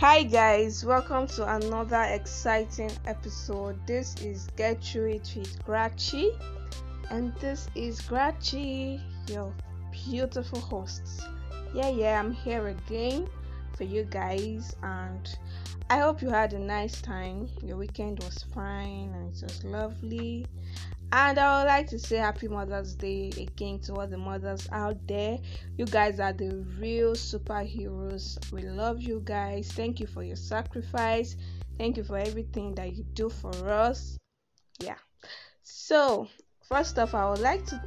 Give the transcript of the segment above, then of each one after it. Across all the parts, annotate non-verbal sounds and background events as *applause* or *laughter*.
Hi, guys, welcome to another exciting episode. This is Get Through It with Grachi, and this is Grachi, your beautiful hosts. Yeah, yeah, I'm here again for you guys, and I hope you had a nice time. Your weekend was fine and it was lovely. And I would like to say Happy Mother's Day again to all the mothers out there. You guys are the real superheroes. We love you guys. Thank you for your sacrifice. Thank you for everything that you do for us. Yeah. So, first off, I would like to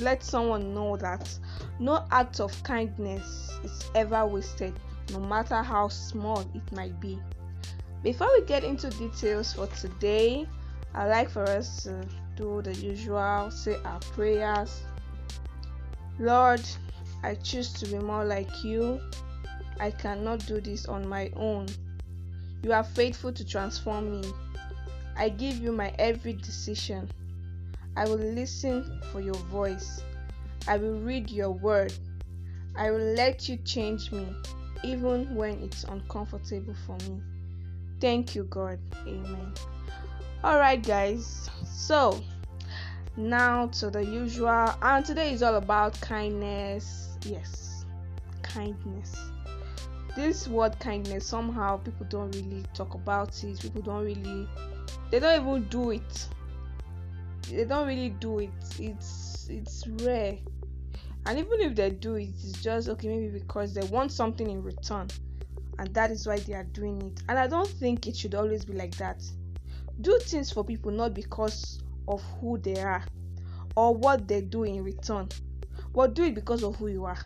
let someone know that no act of kindness is ever wasted, no matter how small it might be. Before we get into details for today, I'd like for us to do the usual, say our prayers. Lord, I choose to be more like you. I cannot do this on my own. You are faithful to transform me. I give you my every decision. I will listen for your voice. I will read your word. I will let you change me, even when it's uncomfortable for me. Thank you, God. Amen. Alright, guys, so now to the usual, and today is all about kindness. Yes, kindness. This word kindness somehow people don't really talk about it, people don't really, they don't even do it. They don't really do it, it's it's rare, and even if they do it, it's just okay, maybe because they want something in return, and that is why they are doing it. And I don't think it should always be like that do things for people not because of who they are or what they do in return, but do it because of who you are.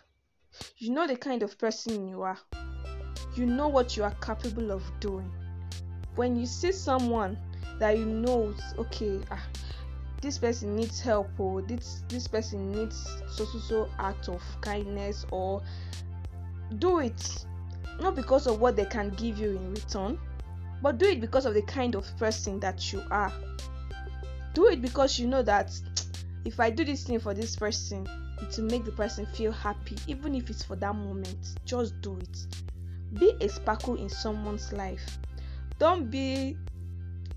You know the kind of person you are, you know what you are capable of doing. When you see someone that you know, okay, ah, this person needs help or this this person needs so so so act of kindness or do it not because of what they can give you in return but do it because of the kind of person that you are. Do it because you know that if I do this thing for this person, it will make the person feel happy, even if it's for that moment. Just do it. Be a sparkle in someone's life. Don't be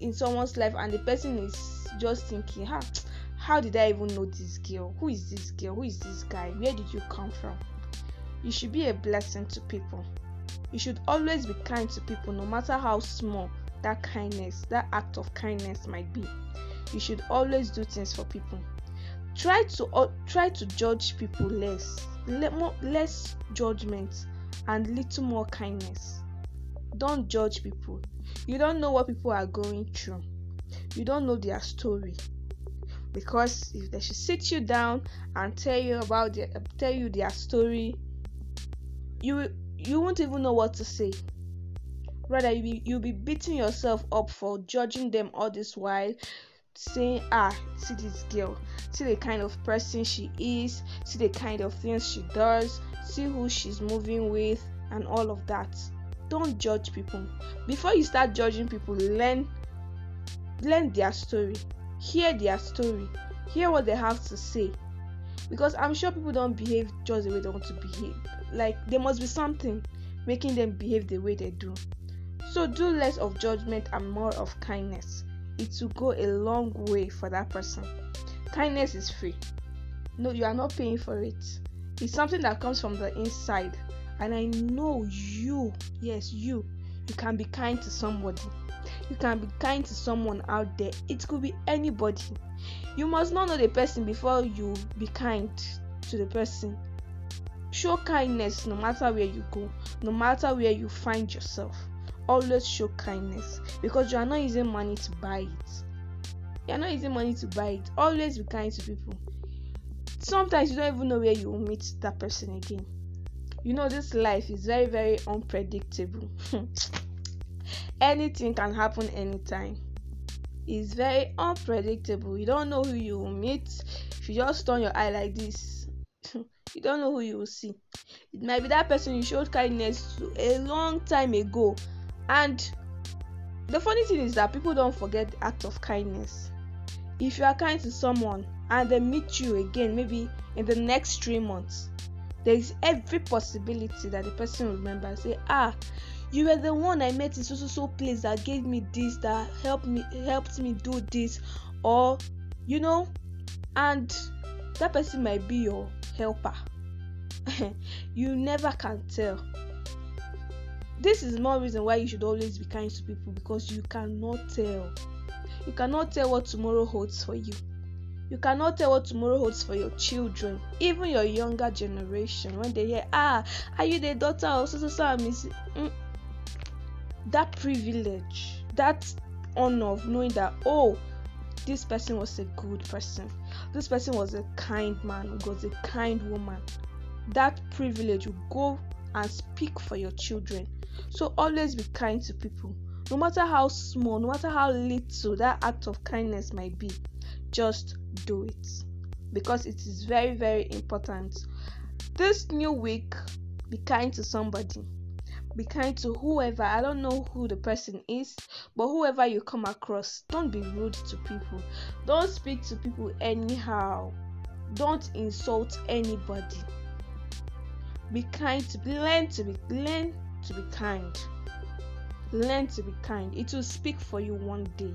in someone's life and the person is just thinking, huh, how did I even know this girl? Who is this girl? Who is this guy? Where did you come from? You should be a blessing to people. You should always be kind to people, no matter how small that kindness, that act of kindness might be. You should always do things for people. Try to uh, try to judge people less, Le- more, less judgment, and little more kindness. Don't judge people. You don't know what people are going through. You don't know their story. Because if they should sit you down and tell you about their, tell you their story, you you won't even know what to say. Rather, you be, you'll be beating yourself up for judging them all this while, saying, Ah, see this girl, see the kind of person she is, see the kind of things she does, see who she's moving with, and all of that. Don't judge people. Before you start judging people, learn learn their story, hear their story, hear what they have to say. Because I'm sure people don't behave just the way they want to behave like there must be something making them behave the way they do. So do less of judgment and more of kindness. It will go a long way for that person. Kindness is free. No, you are not paying for it. It's something that comes from the inside. And I know you, yes, you, you can be kind to somebody. You can be kind to someone out there. It could be anybody. You must not know the person before you be kind to the person Show kindness no matter where you go, no matter where you find yourself. Always show kindness because you are not using money to buy it. You are not using money to buy it. Always be kind to people. Sometimes you don't even know where you will meet that person again. You know, this life is very, very unpredictable. *laughs* Anything can happen anytime. It's very unpredictable. You don't know who you will meet. If you just turn your eye like this, you don't know who you will see. It might be that person you showed kindness to a long time ago. And the funny thing is that people don't forget the act of kindness. If you are kind to someone and they meet you again maybe in the next three months there is every possibility that the person will remember and say ah you were the one i met in so so so place that gave me this that helped me helped me do this or you know and that person might be your helper. *laughs* You never can tell. This is more reason why you should always be kind to people because you cannot tell. You cannot tell what tomorrow holds for you. You cannot tell what tomorrow holds for your children even your younger generation. When they hear ah are you the daughter of so so so miss mm. that privilege that honor of knowing that oh this person was a good person this person was a kind man was a kind woman. That privilege will go and speak for your children. So always be kind to people. No matter how small no matter how little that act of kindness might be just do it. Because it is very very important. This new week be kind to somebody be kind to whoever. I don't know who the person is but whoever you come across don't be rude to people. Don't speak to people anyhow. Don't insult anybody. Be kind to learn to be learn to be kind. Learn to be kind. It will speak for you one day.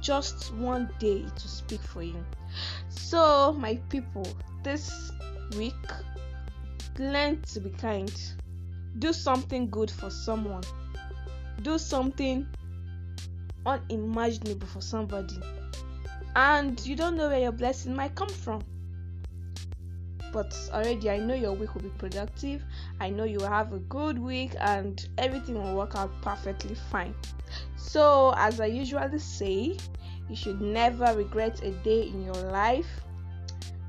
Just one day it will speak for you. So my people this week learn to be kind do something good for someone. Do something unimaginable for somebody. And you don't know where your blessing might come from. But already i know your week will be productive. I know you will have a good week and everything will work out perfectly fine. So as i usually say you should never regret a day in your life.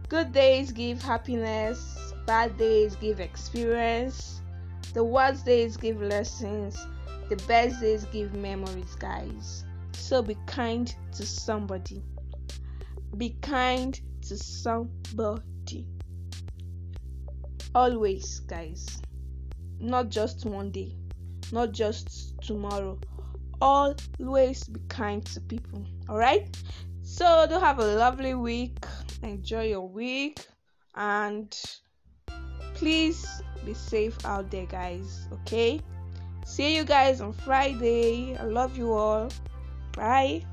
Good days give happiness bad days give experience the worst days give lessons, the best days give memories, guys. So be kind to somebody. Be kind to somebody. Always, guys. Not just one day, not just tomorrow. Always be kind to people. Alright? So, do have a lovely week. Enjoy your week and please be safe out there, guys. Okay? See you guys on Friday. I love you all. Bye.